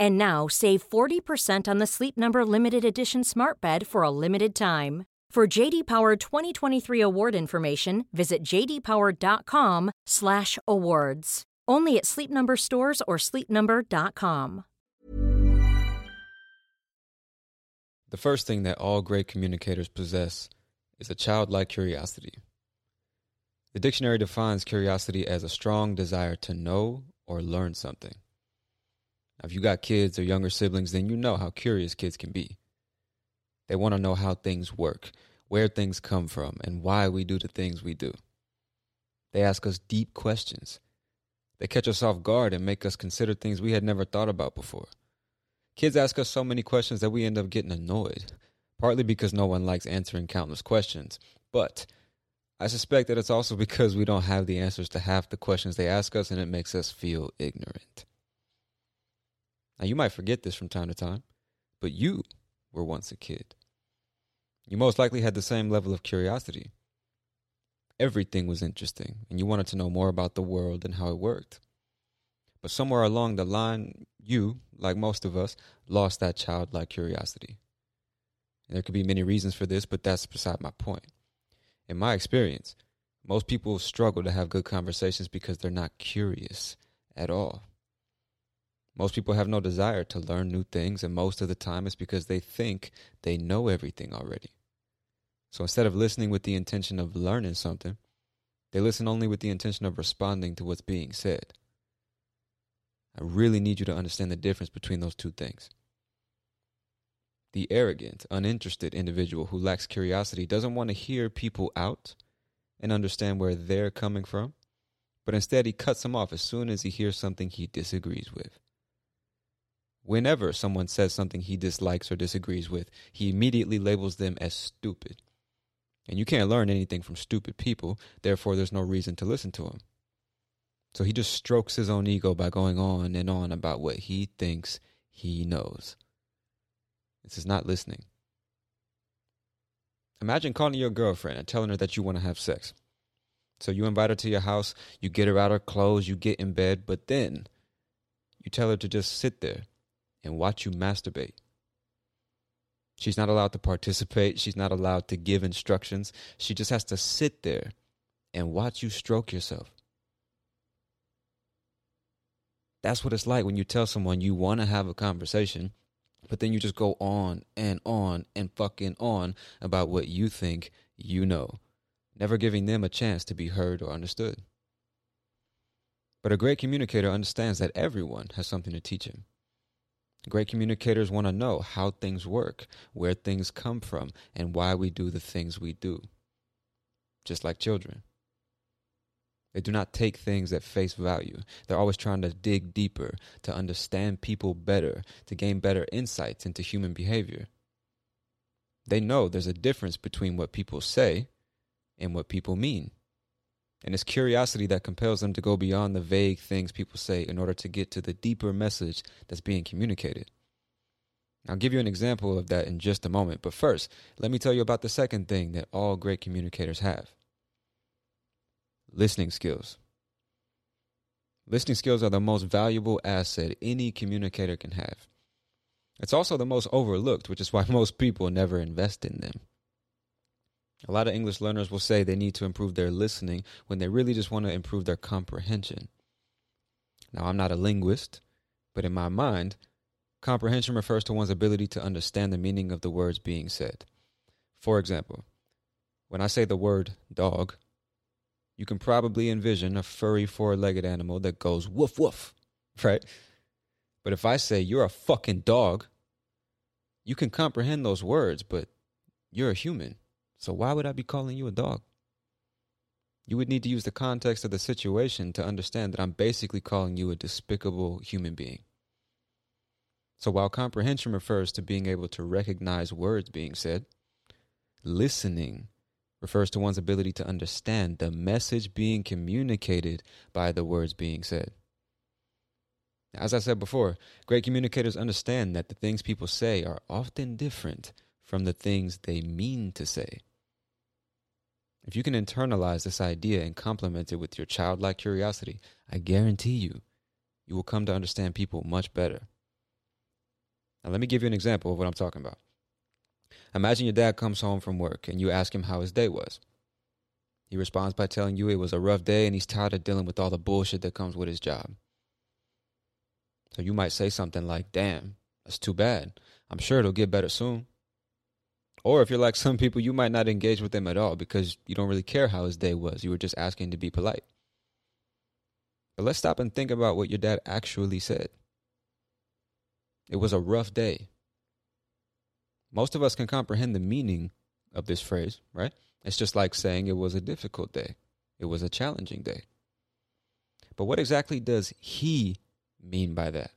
And now save 40% on the Sleep Number limited edition Smart Bed for a limited time. For JD Power 2023 award information, visit jdpower.com/awards. Only at Sleep Number stores or sleepnumber.com. The first thing that all great communicators possess is a childlike curiosity. The dictionary defines curiosity as a strong desire to know or learn something. If you got kids or younger siblings, then you know how curious kids can be. They want to know how things work, where things come from, and why we do the things we do. They ask us deep questions. They catch us off guard and make us consider things we had never thought about before. Kids ask us so many questions that we end up getting annoyed, partly because no one likes answering countless questions, but I suspect that it's also because we don't have the answers to half the questions they ask us and it makes us feel ignorant. Now, you might forget this from time to time, but you were once a kid. You most likely had the same level of curiosity. Everything was interesting, and you wanted to know more about the world and how it worked. But somewhere along the line, you, like most of us, lost that childlike curiosity. And there could be many reasons for this, but that's beside my point. In my experience, most people struggle to have good conversations because they're not curious at all. Most people have no desire to learn new things, and most of the time it's because they think they know everything already. So instead of listening with the intention of learning something, they listen only with the intention of responding to what's being said. I really need you to understand the difference between those two things. The arrogant, uninterested individual who lacks curiosity doesn't want to hear people out and understand where they're coming from, but instead he cuts them off as soon as he hears something he disagrees with. Whenever someone says something he dislikes or disagrees with, he immediately labels them as stupid. And you can't learn anything from stupid people, therefore, there's no reason to listen to him. So he just strokes his own ego by going on and on about what he thinks he knows. This is not listening. Imagine calling your girlfriend and telling her that you want to have sex. So you invite her to your house, you get her out of her clothes, you get in bed, but then you tell her to just sit there and watch you masturbate. She's not allowed to participate. She's not allowed to give instructions. She just has to sit there and watch you stroke yourself. That's what it's like when you tell someone you want to have a conversation, but then you just go on and on and fucking on about what you think you know, never giving them a chance to be heard or understood. But a great communicator understands that everyone has something to teach him. Great communicators want to know how things work, where things come from, and why we do the things we do. Just like children. They do not take things at face value. They're always trying to dig deeper, to understand people better, to gain better insights into human behavior. They know there's a difference between what people say and what people mean. And it's curiosity that compels them to go beyond the vague things people say in order to get to the deeper message that's being communicated. I'll give you an example of that in just a moment. But first, let me tell you about the second thing that all great communicators have listening skills. Listening skills are the most valuable asset any communicator can have. It's also the most overlooked, which is why most people never invest in them. A lot of English learners will say they need to improve their listening when they really just want to improve their comprehension. Now, I'm not a linguist, but in my mind, comprehension refers to one's ability to understand the meaning of the words being said. For example, when I say the word dog, you can probably envision a furry four legged animal that goes woof woof, right? But if I say you're a fucking dog, you can comprehend those words, but you're a human. So why would I be calling you a dog? You would need to use the context of the situation to understand that I'm basically calling you a despicable human being. So while comprehension refers to being able to recognize words being said, listening refers to one's ability to understand the message being communicated by the words being said. As I said before, great communicators understand that the things people say are often different from the things they mean to say. If you can internalize this idea and complement it with your childlike curiosity, I guarantee you, you will come to understand people much better. Now, let me give you an example of what I'm talking about. Imagine your dad comes home from work and you ask him how his day was. He responds by telling you it was a rough day and he's tired of dealing with all the bullshit that comes with his job. So you might say something like, Damn, that's too bad. I'm sure it'll get better soon. Or if you're like some people, you might not engage with them at all because you don't really care how his day was. You were just asking to be polite. But let's stop and think about what your dad actually said. It was a rough day. Most of us can comprehend the meaning of this phrase, right? It's just like saying it was a difficult day, it was a challenging day. But what exactly does he mean by that?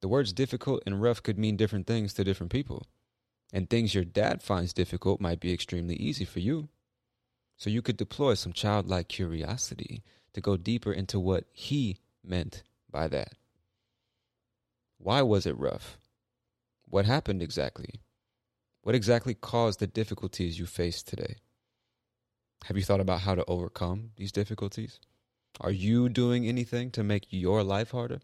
The words difficult and rough could mean different things to different people. And things your dad finds difficult might be extremely easy for you. So you could deploy some childlike curiosity to go deeper into what he meant by that. Why was it rough? What happened exactly? What exactly caused the difficulties you face today? Have you thought about how to overcome these difficulties? Are you doing anything to make your life harder?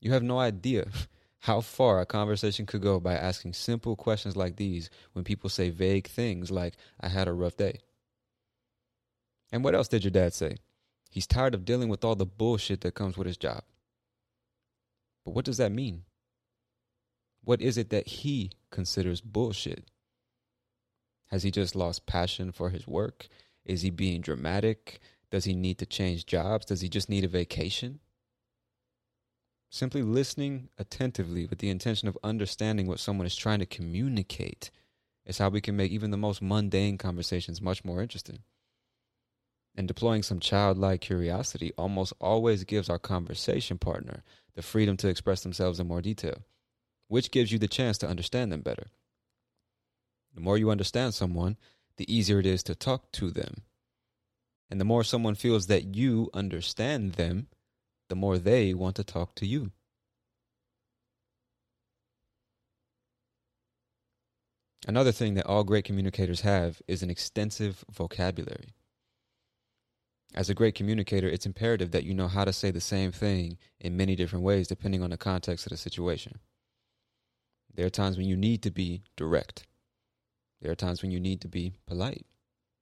You have no idea how far a conversation could go by asking simple questions like these when people say vague things like, I had a rough day. And what else did your dad say? He's tired of dealing with all the bullshit that comes with his job. But what does that mean? What is it that he considers bullshit? Has he just lost passion for his work? Is he being dramatic? Does he need to change jobs? Does he just need a vacation? Simply listening attentively with the intention of understanding what someone is trying to communicate is how we can make even the most mundane conversations much more interesting. And deploying some childlike curiosity almost always gives our conversation partner the freedom to express themselves in more detail, which gives you the chance to understand them better. The more you understand someone, the easier it is to talk to them. And the more someone feels that you understand them, the more they want to talk to you. Another thing that all great communicators have is an extensive vocabulary. As a great communicator, it's imperative that you know how to say the same thing in many different ways depending on the context of the situation. There are times when you need to be direct. There are times when you need to be polite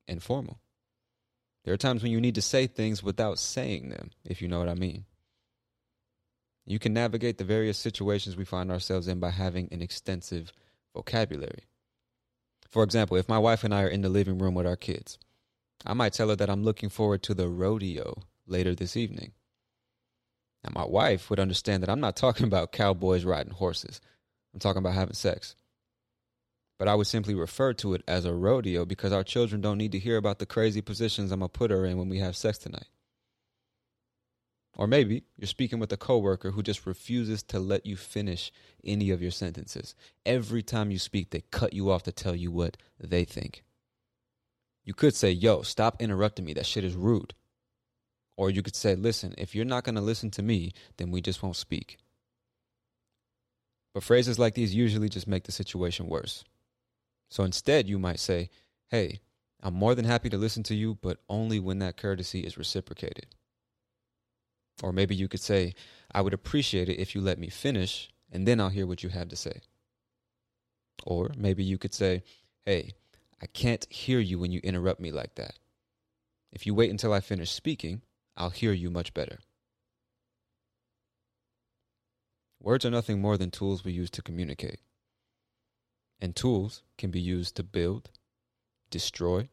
and formal. There are times when you need to say things without saying them, if you know what I mean. You can navigate the various situations we find ourselves in by having an extensive vocabulary. For example, if my wife and I are in the living room with our kids, I might tell her that I'm looking forward to the rodeo later this evening. Now, my wife would understand that I'm not talking about cowboys riding horses. I'm talking about having sex. But I would simply refer to it as a rodeo because our children don't need to hear about the crazy positions I'm going to put her in when we have sex tonight. Or maybe you're speaking with a coworker who just refuses to let you finish any of your sentences. Every time you speak, they cut you off to tell you what they think. You could say, Yo, stop interrupting me. That shit is rude. Or you could say, Listen, if you're not going to listen to me, then we just won't speak. But phrases like these usually just make the situation worse. So instead, you might say, Hey, I'm more than happy to listen to you, but only when that courtesy is reciprocated. Or maybe you could say, I would appreciate it if you let me finish, and then I'll hear what you have to say. Or maybe you could say, Hey, I can't hear you when you interrupt me like that. If you wait until I finish speaking, I'll hear you much better. Words are nothing more than tools we use to communicate. And tools can be used to build, destroy,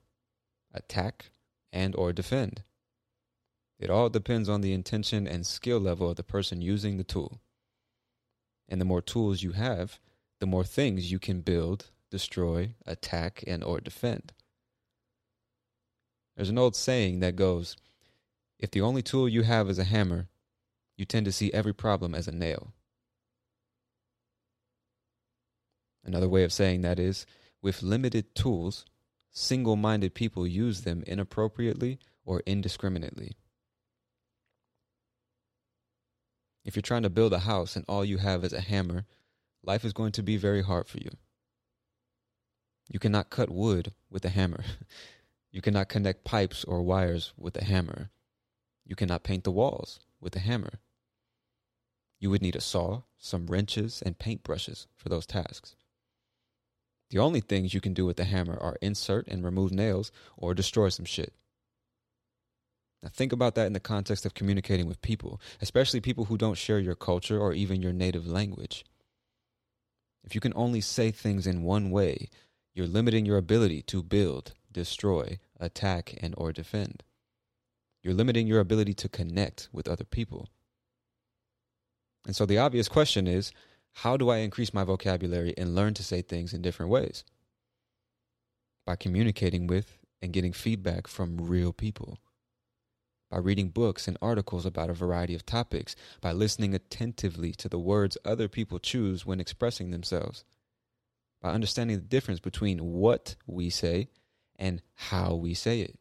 attack, and or defend. It all depends on the intention and skill level of the person using the tool. And the more tools you have, the more things you can build, destroy, attack, and or defend. There's an old saying that goes, if the only tool you have is a hammer, you tend to see every problem as a nail. Another way of saying that is, with limited tools, single minded people use them inappropriately or indiscriminately. If you're trying to build a house and all you have is a hammer, life is going to be very hard for you. You cannot cut wood with a hammer. You cannot connect pipes or wires with a hammer. You cannot paint the walls with a hammer. You would need a saw, some wrenches, and paintbrushes for those tasks. The only things you can do with a hammer are insert and remove nails or destroy some shit. Now, think about that in the context of communicating with people, especially people who don't share your culture or even your native language. If you can only say things in one way, you're limiting your ability to build, destroy, attack, and or defend. You're limiting your ability to connect with other people. And so the obvious question is, how do I increase my vocabulary and learn to say things in different ways? By communicating with and getting feedback from real people by reading books and articles about a variety of topics, by listening attentively to the words other people choose when expressing themselves, by understanding the difference between what we say and how we say it,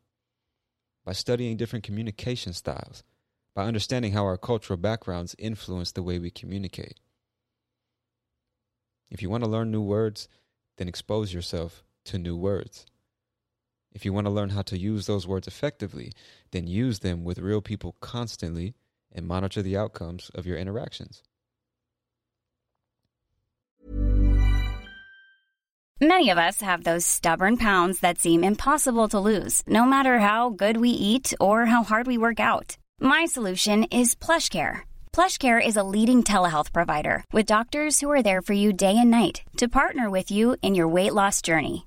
by studying different communication styles, by understanding how our cultural backgrounds influence the way we communicate. If you want to learn new words, then expose yourself to new words. If you want to learn how to use those words effectively, then use them with real people constantly and monitor the outcomes of your interactions. Many of us have those stubborn pounds that seem impossible to lose, no matter how good we eat or how hard we work out. My solution is PlushCare. PlushCare is a leading telehealth provider with doctors who are there for you day and night to partner with you in your weight loss journey.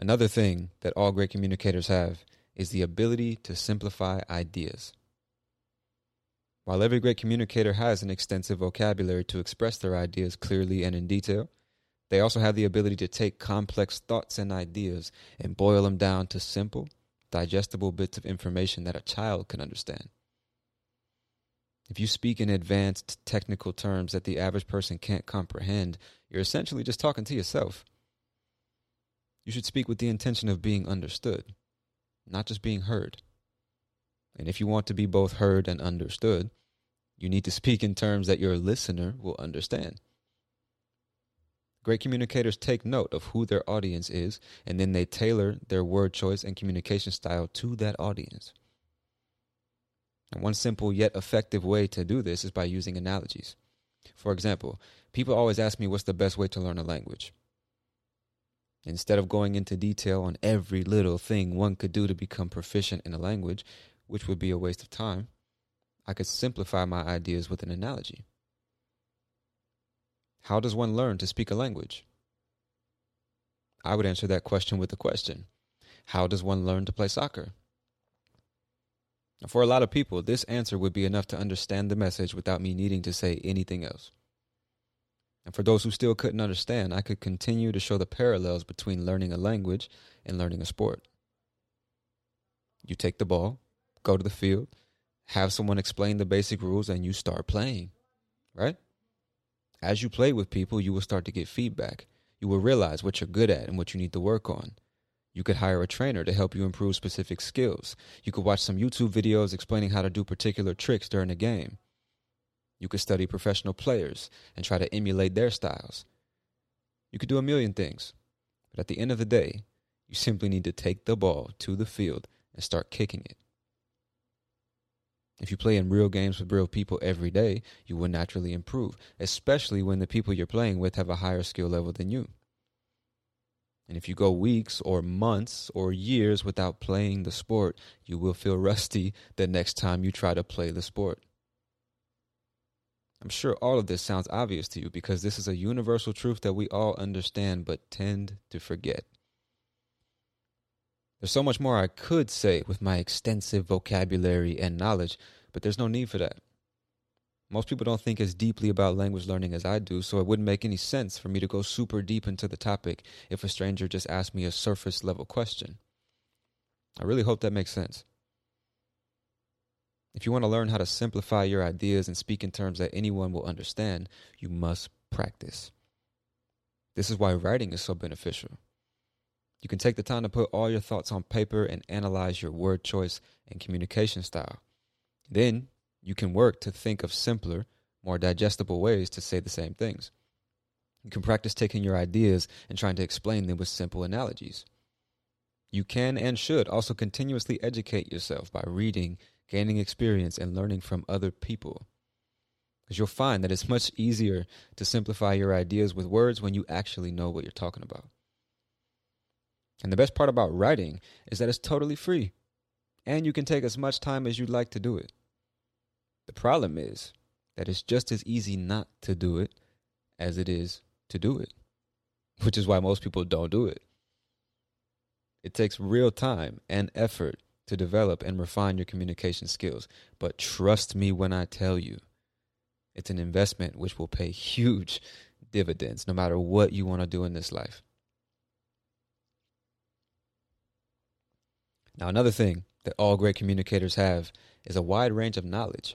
Another thing that all great communicators have is the ability to simplify ideas. While every great communicator has an extensive vocabulary to express their ideas clearly and in detail, they also have the ability to take complex thoughts and ideas and boil them down to simple, digestible bits of information that a child can understand. If you speak in advanced technical terms that the average person can't comprehend, you're essentially just talking to yourself. You should speak with the intention of being understood, not just being heard. And if you want to be both heard and understood, you need to speak in terms that your listener will understand. Great communicators take note of who their audience is, and then they tailor their word choice and communication style to that audience. And one simple yet effective way to do this is by using analogies. For example, people always ask me what's the best way to learn a language. Instead of going into detail on every little thing one could do to become proficient in a language, which would be a waste of time, I could simplify my ideas with an analogy. How does one learn to speak a language? I would answer that question with a question How does one learn to play soccer? For a lot of people, this answer would be enough to understand the message without me needing to say anything else. And for those who still couldn't understand, I could continue to show the parallels between learning a language and learning a sport. You take the ball, go to the field, have someone explain the basic rules, and you start playing, right? As you play with people, you will start to get feedback. You will realize what you're good at and what you need to work on. You could hire a trainer to help you improve specific skills. You could watch some YouTube videos explaining how to do particular tricks during a game. You could study professional players and try to emulate their styles. You could do a million things. But at the end of the day, you simply need to take the ball to the field and start kicking it. If you play in real games with real people every day, you will naturally improve, especially when the people you're playing with have a higher skill level than you. And if you go weeks or months or years without playing the sport, you will feel rusty the next time you try to play the sport. I'm sure all of this sounds obvious to you because this is a universal truth that we all understand but tend to forget. There's so much more I could say with my extensive vocabulary and knowledge, but there's no need for that. Most people don't think as deeply about language learning as I do, so it wouldn't make any sense for me to go super deep into the topic if a stranger just asked me a surface level question. I really hope that makes sense. If you want to learn how to simplify your ideas and speak in terms that anyone will understand, you must practice. This is why writing is so beneficial. You can take the time to put all your thoughts on paper and analyze your word choice and communication style. Then you can work to think of simpler, more digestible ways to say the same things. You can practice taking your ideas and trying to explain them with simple analogies. You can and should also continuously educate yourself by reading gaining experience, and learning from other people. Because you'll find that it's much easier to simplify your ideas with words when you actually know what you're talking about. And the best part about writing is that it's totally free, and you can take as much time as you'd like to do it. The problem is that it's just as easy not to do it as it is to do it, which is why most people don't do it. It takes real time and effort to develop and refine your communication skills. But trust me when I tell you, it's an investment which will pay huge dividends no matter what you want to do in this life. Now, another thing that all great communicators have is a wide range of knowledge.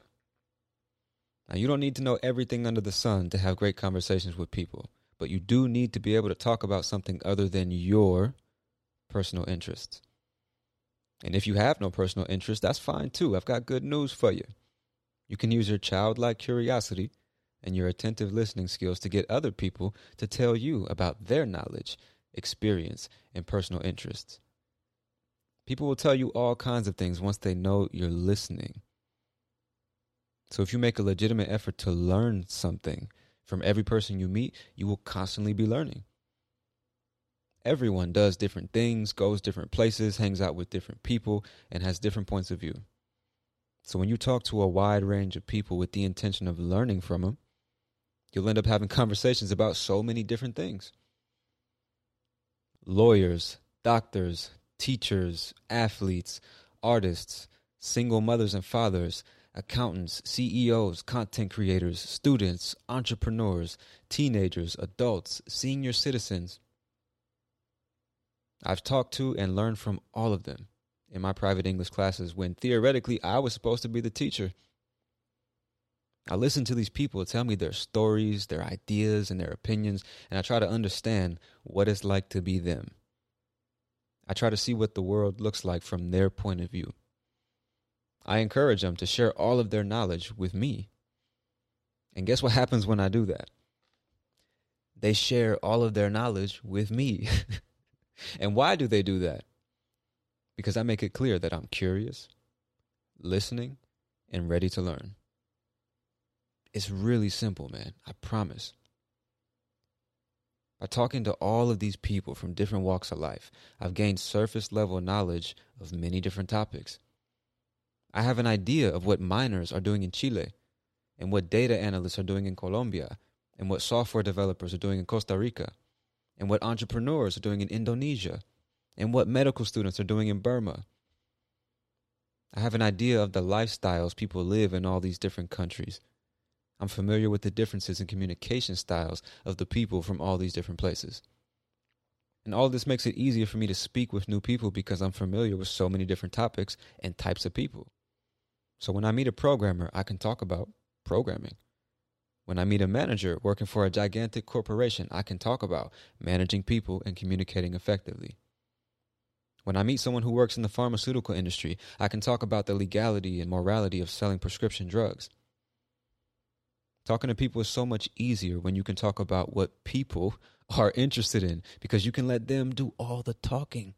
Now, you don't need to know everything under the sun to have great conversations with people, but you do need to be able to talk about something other than your personal interests. And if you have no personal interest, that's fine too. I've got good news for you. You can use your childlike curiosity and your attentive listening skills to get other people to tell you about their knowledge, experience, and personal interests. People will tell you all kinds of things once they know you're listening. So if you make a legitimate effort to learn something from every person you meet, you will constantly be learning everyone does different things, goes different places, hangs out with different people, and has different points of view. So when you talk to a wide range of people with the intention of learning from them, you'll end up having conversations about so many different things. Lawyers, doctors, teachers, athletes, artists, single mothers and fathers, accountants, CEOs, content creators, students, entrepreneurs, teenagers, adults, senior citizens, I've talked to and learned from all of them in my private English classes when theoretically I was supposed to be the teacher. I listen to these people tell me their stories, their ideas, and their opinions, and I try to understand what it's like to be them. I try to see what the world looks like from their point of view. I encourage them to share all of their knowledge with me. And guess what happens when I do that? They share all of their knowledge with me. And why do they do that? Because I make it clear that I'm curious, listening, and ready to learn. It's really simple, man. I promise. By talking to all of these people from different walks of life, I've gained surface level knowledge of many different topics. I have an idea of what miners are doing in Chile, and what data analysts are doing in Colombia, and what software developers are doing in Costa Rica, and what entrepreneurs are doing in Indonesia, and what medical students are doing in Burma. I have an idea of the lifestyles people live in all these different countries. I'm familiar with the differences in communication styles of the people from all these different places. And all this makes it easier for me to speak with new people because I'm familiar with so many different topics and types of people. So when I meet a programmer, I can talk about programming. When I meet a manager working for a gigantic corporation, I can talk about managing people and communicating effectively. When I meet someone who works in the pharmaceutical industry, I can talk about the legality and morality of selling prescription drugs. Talking to people is so much easier when you can talk about what people are interested in because you can let them do all the talking.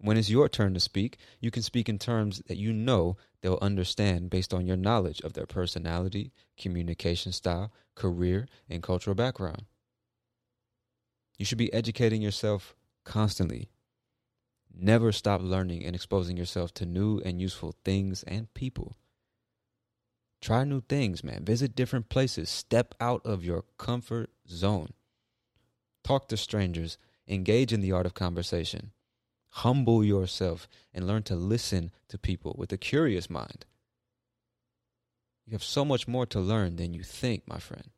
When it's your turn to speak, you can speak in terms that you know they'll understand based on your knowledge of their personality, communication style, career, and cultural background. You should be educating yourself constantly. Never stop learning and exposing yourself to new and useful things and people. Try new things, man. Visit different places. Step out of your comfort zone. Talk to strangers. Engage in the art of conversation. Humble yourself and learn to listen to people with a curious mind. You have so much more to learn than you think, my friend.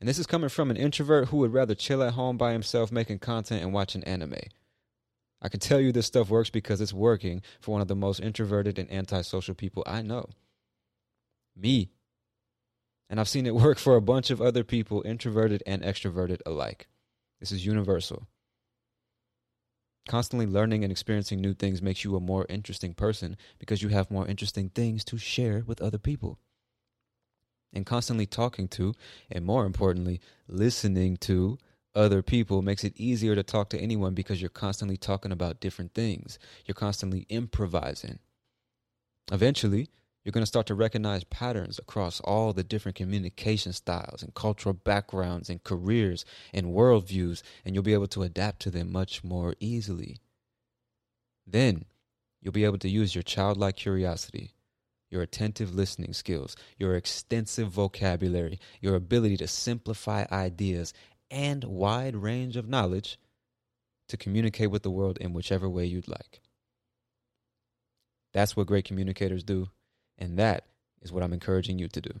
And this is coming from an introvert who would rather chill at home by himself making content and watching anime. I can tell you this stuff works because it's working for one of the most introverted and antisocial people I know. Me. And I've seen it work for a bunch of other people, introverted and extroverted alike. This is universal. Constantly learning and experiencing new things makes you a more interesting person because you have more interesting things to share with other people. And constantly talking to, and more importantly, listening to other people makes it easier to talk to anyone because you're constantly talking about different things. You're constantly improvising. Eventually, you're going to start to recognize patterns across all the different communication styles and cultural backgrounds and careers and worldviews, and you'll be able to adapt to them much more easily. Then you'll be able to use your childlike curiosity, your attentive listening skills, your extensive vocabulary, your ability to simplify ideas, and wide range of knowledge to communicate with the world in whichever way you'd like. That's what great communicators do. And that is what I'm encouraging you to do.